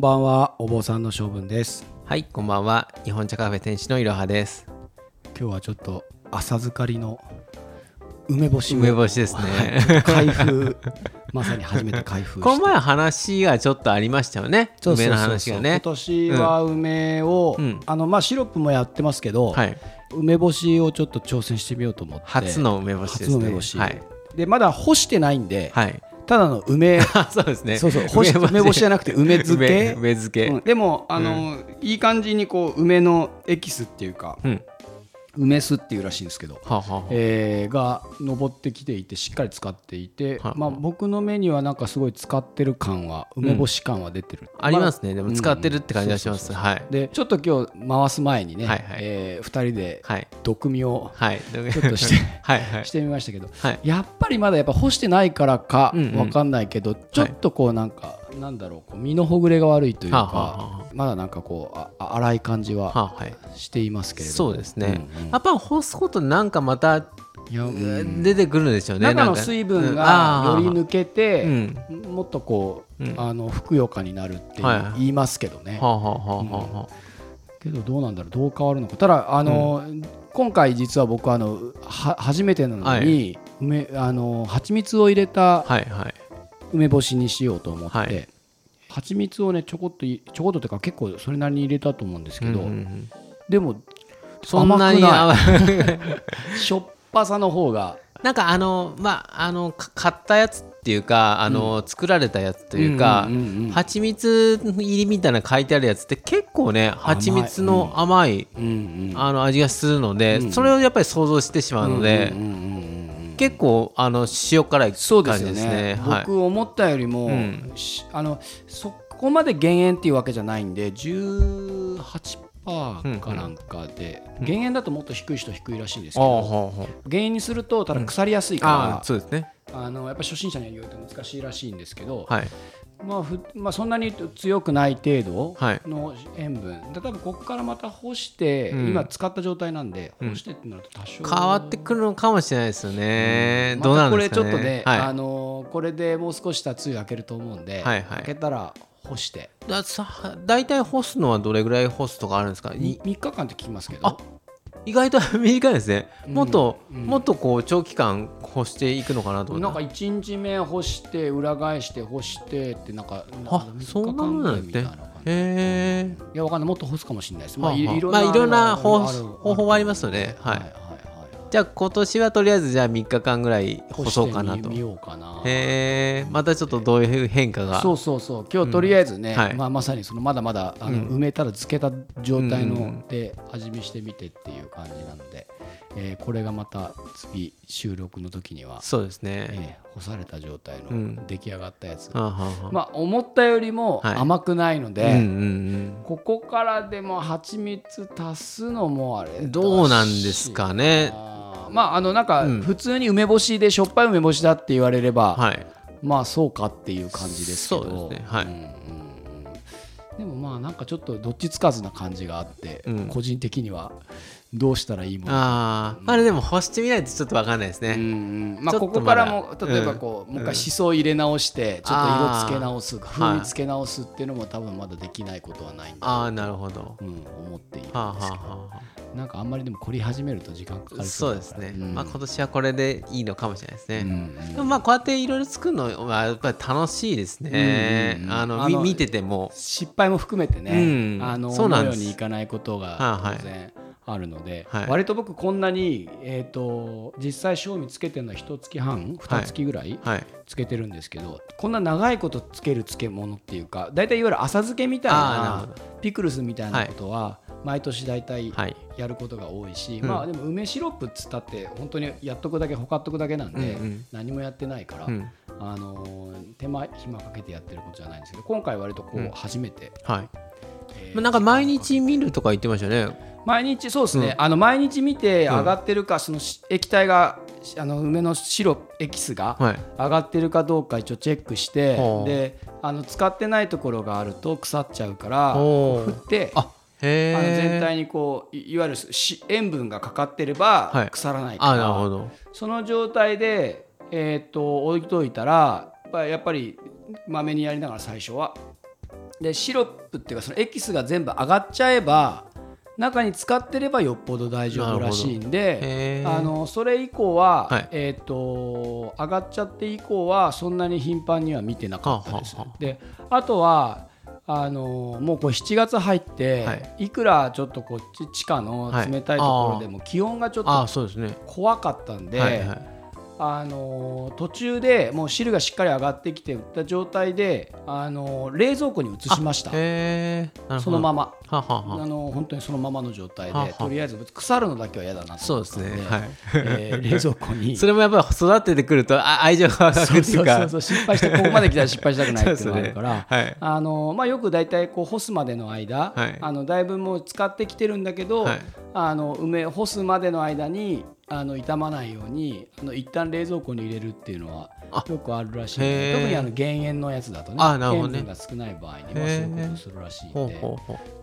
んばんはお坊さんの性分ですはい、こんばんは。日本茶カフェ店主のいろはです。今日はちょっと朝漬かりの梅干しを梅干しですねはい開封まさに初めて開封して この前話がちょっとありましたよね。梅の話が今ね。年は梅を、うんあのまあシロップもやってますけど、はい。梅干しをちょっと挑戦してみようと思って初の梅干しですね。初の梅干しはい。でまだ干してないんで、はい。ただの梅あ そうですね。そうそう干し梅干しじゃなくて梅漬け梅梅漬け。うんでもあの、いい感じにこう梅のエキスっていうかうん。梅酢っていうらしいんですけど、はあ、はあはあえーが上ってきていてしっかり使っていて、はいまあ、僕の目にはなんかすごい使ってる感は梅干し感は出てる、ありますね。でも使ってるって感じがします。でちょっと今日回す前にね、はいはいえ2人ではい。毒味をはい。ちょっとして はいはい。してみましたけどはい。やっぱりまだやっぱ干してないからかうんうんわかんないけど、ちょっとこうなんか、なんだろうこう身のほぐれが悪いというか、はあはあはあ。まだなんかこうああ粗い感じははあ、はい。していますけれども。そうですね。うんうん。やっぱ干すことなんかまた出てくるんでしょうね。中の水分うん。がより抜けて、うん。もっとこう、うん。あのふくよかになるってはいはい。言いますけどね、はあ、はあはあはあはあ。けどどうなんだろうどう変わるのか。ただあの、今回実は僕あのは初めてなのに、は梅あの蜂蜜を入れたはいはい。梅干しにしようと思って、はい。蜂蜜をねちょこっといちょこっとというか結構それなりに入れたと思うんですけど、うんうんうん。でもそんなに甘甘い。しょっぱさの方が。なんかあのまああのか買ったやつっていうかあの、作られたやつというか、うんうんうんうん。蜂蜜入りみたいな書いてあるやつって結構ね蜂蜜の甘い、うんうん。あの味がするので、それをやっぱり想像してしまうので、うんうんうんうん結構あの塩辛いそうですよ感じですねね。はい、僕思ったよりも、あのそこまで減塩っていうわけじゃないんで18%かなんかで、減塩だともっと低い人低いらしいんですけああど、ほうほう減塩にするとただ腐りやすいあかあそうですね。ら、あのやっぱ初心者には言うと難しいらしいんですけど、はいまあふまあ、そんなに強くない程度はい。の塩分、例えばここからまた干して、うん。今使った状態なんでうん。干してってなると多少。変わってくるのかもしれないですよね、うなたこれんですかね。ちょっとね、はい。あのこれでもう少したつゆ開けると思うんで、はいはい。開けたら干して。ださ大体干すのはどれぐらい干すとかあるんですか？い3日間って聞きますけど。あ意外と短いですね、うん。もっと、うん。もっとこう長期間干していくのかなと思ったなんか1日目干して裏返して干してってなんかあ3そんなもんですねへえいやわかんない。もっと干すかもしれないです。まあ、いいまあいろんな方法はありますよね。はい。はいじゃあ今年はとりあえずじゃあ3日間ぐらい干そうかなと。ようかな。へえまたちょっとどういう変化が。そうそうそう。今日とりあえずね、うん。はいまあ、まさにそのまだまだあの、うん埋めたら漬けた状態の、うんで味見してみてっていう感じなので、えーこれがまた次収録の時には、そうですね、えー干された状態のうん。出来上がったやつ、はあはあはあ。まあ思ったよりもはい。甘くないので、うんうん。ここからでも蜂蜜足すのもあれどうなんですかねまああのなんかうん。普通に梅干しでしょっぱい梅干しだって言われれば、はい。まあそうかっていう感じですけど。そうですね。はい。んうんうん。でもまあなんかちょっとどっちつかずな感じがあって、うん。個人的にはどうしたらいいものか。ああまあでも干してみないとちょっと分かんないですね、うんうんまあ、ここからも例えばこう、うんもう一回しそ入れ直してちょっと色つけ直すー風味つけ直すっていうのも多分まだできないことはないんだああなるほど。うん、思っているんですけど、はあはあはあなんかあんまりでも凝り始めると時間かかるそうですね、ん。まあ、今年はこれでいいのかもしれないですね、うんでもまあこうやっていろいろ作るのはやっぱり楽しいですね、うんうんうんあのあ見てても。失敗も含めてね、うん。あのそうなんようにいかないことが当然あるので、はい割と僕こんなに、えー、と実際賞味つけてるのは一月半二月ぐらいはい。つけてるんですけど、こんな長いことつける漬物っていうか大体いわゆる浅漬けみたいなピクルスみたいなことは毎年大体はい。やることが多いし、うん。まあでも梅シロップっつったって本当にやっとくだけほかっとくだけなんで、うんうん。何もやってないから、うん。あのー手間暇かけてやってることじゃないんですけど今回割とこううん。初めて、はい。えーまあなんか毎日見るとか言ってましたね。毎日そうですね、うん。あの毎日見てうん。上がってるか、そのし液体があの梅の白エキスがはい。上がってるかどうか一応チェックして、ほう。であの使ってないところがあると腐っちゃうから振ってああの全体にこういいわゆるし塩分がかかってればはい。腐らないから、あなるほど。その状態で、えー、と置いといたらやっぱりまめにやりながら最初は。でシロップっていうかそのエキスが全部上がっちゃえば中に使ってればよっぽど大丈夫らしいんへでー。あのそれ以降は、はい。えっ、と上がっちゃって以降はそんなに頻繁には見てなかったです。はあはあはあ。であとはあのもうこう7月入って、、はい。くらちょっとこっち地下の冷たいところでも気温がちょっと怖かったんで、はいはいあの途中でもう汁がしっかり上がってきてた状態で、あの冷蔵庫に移しました。そのまま。はははあ。の本当にそのままの状態でとりあえず腐るのだけは嫌だなとそうですね。はい。えー冷蔵庫に。それもやっぱり育ててくるとあ愛情が湧くっていうか。そうそうそう失敗してここまで来たら失敗したくないっていうのがあるから、ね。はい。あのまあ、よく大体こう干すまでの間、はい。あのだいぶもう使ってきてるんだけど、はい。あの梅干すまでの間にあの傷まないようにあの一旦冷蔵庫に入れるっていうのはよくあるらしい特にあの減塩のやつだとねあなるほどね。塩分が少ない場合にはそういうことするらしいんで、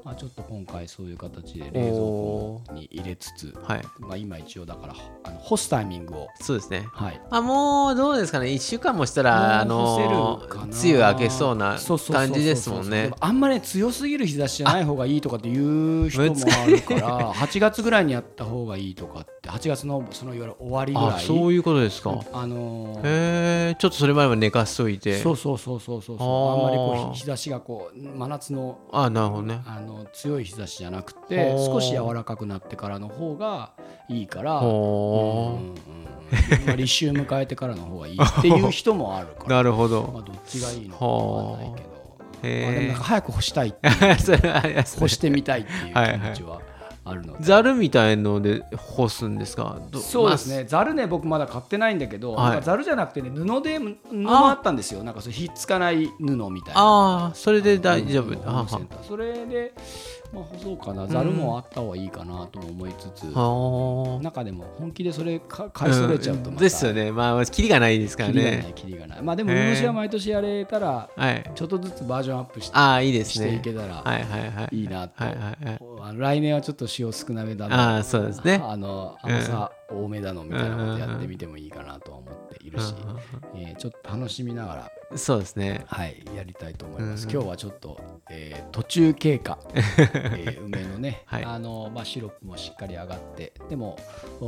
まあ、ちょっと今回そういう形で冷蔵庫に入れつつ、はい。まあ、今一応だからあの干すタイミングを、そうですね。はい、あもうどうですかね？1週間もしたらあの梅雨明けそうな感じですもんね。もあんまりね強すぎる日差しじゃない方がいいとかっていう人もあるから 8月ぐらいにやった方がいいとかって8月のそのいわゆる終わりぐらいあそういうことですか。あのーへえちょっとそれまでは寝かしといて。そうそうそうそうそうあんまりこう日日差しがこう真夏のあなるほどね。あの強い日差しじゃなくて少し柔らかくなってからの方がいいから、う。んまあ、立秋迎えてからの方がいいっていう人もあるかうら、なるほまあ、どどっちがいいのかわかんないけど、まあ、でもなんか早く干したいい 干してみたいっていう気持ちはあるので。ざるみたいので干すんですか？どそうですね、ざるね、僕まだ買ってないんだけど、はい。なんかざるじゃなくてね、布で、布もあったんですよ、なんかそうひっつかない布みたいな。ああそれで大丈夫。それで、まあ、干そうかな、ざるもあった方がいいかなとも思いつつ、は中でも本気でそれか買いそれちゃうとまた、ですよね。まあキリがないですからキリがないね、キリがない。まあでも、梅干しは毎年やれたら、はい。ちょっとずつバージョンアップしてああいいですしていねけたらはいはいはい。いいなと。あの来年はちょっと塩少なめだな。ああそうですね。あの甘さ多めだのみたいなことやってみてもいいかなとは思っているし、えーちょっと楽しみながら、そうですね。はい、やりたいと思います。うん今日はちょっと、えー途中経過、えー梅のね、はい。あのまあ、シロップもしっかり上がってでも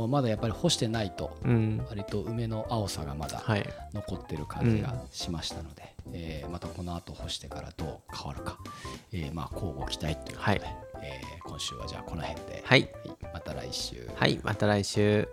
まだやっぱり干してないとうん。割と梅の青さがまだはい。残ってる感じがしましたので、えーまたこの後干してからどう変わるか、えーまあ交互期待ということで、はい。えー今週はじゃあこの辺で、はい。はいまた来週。はい。また来週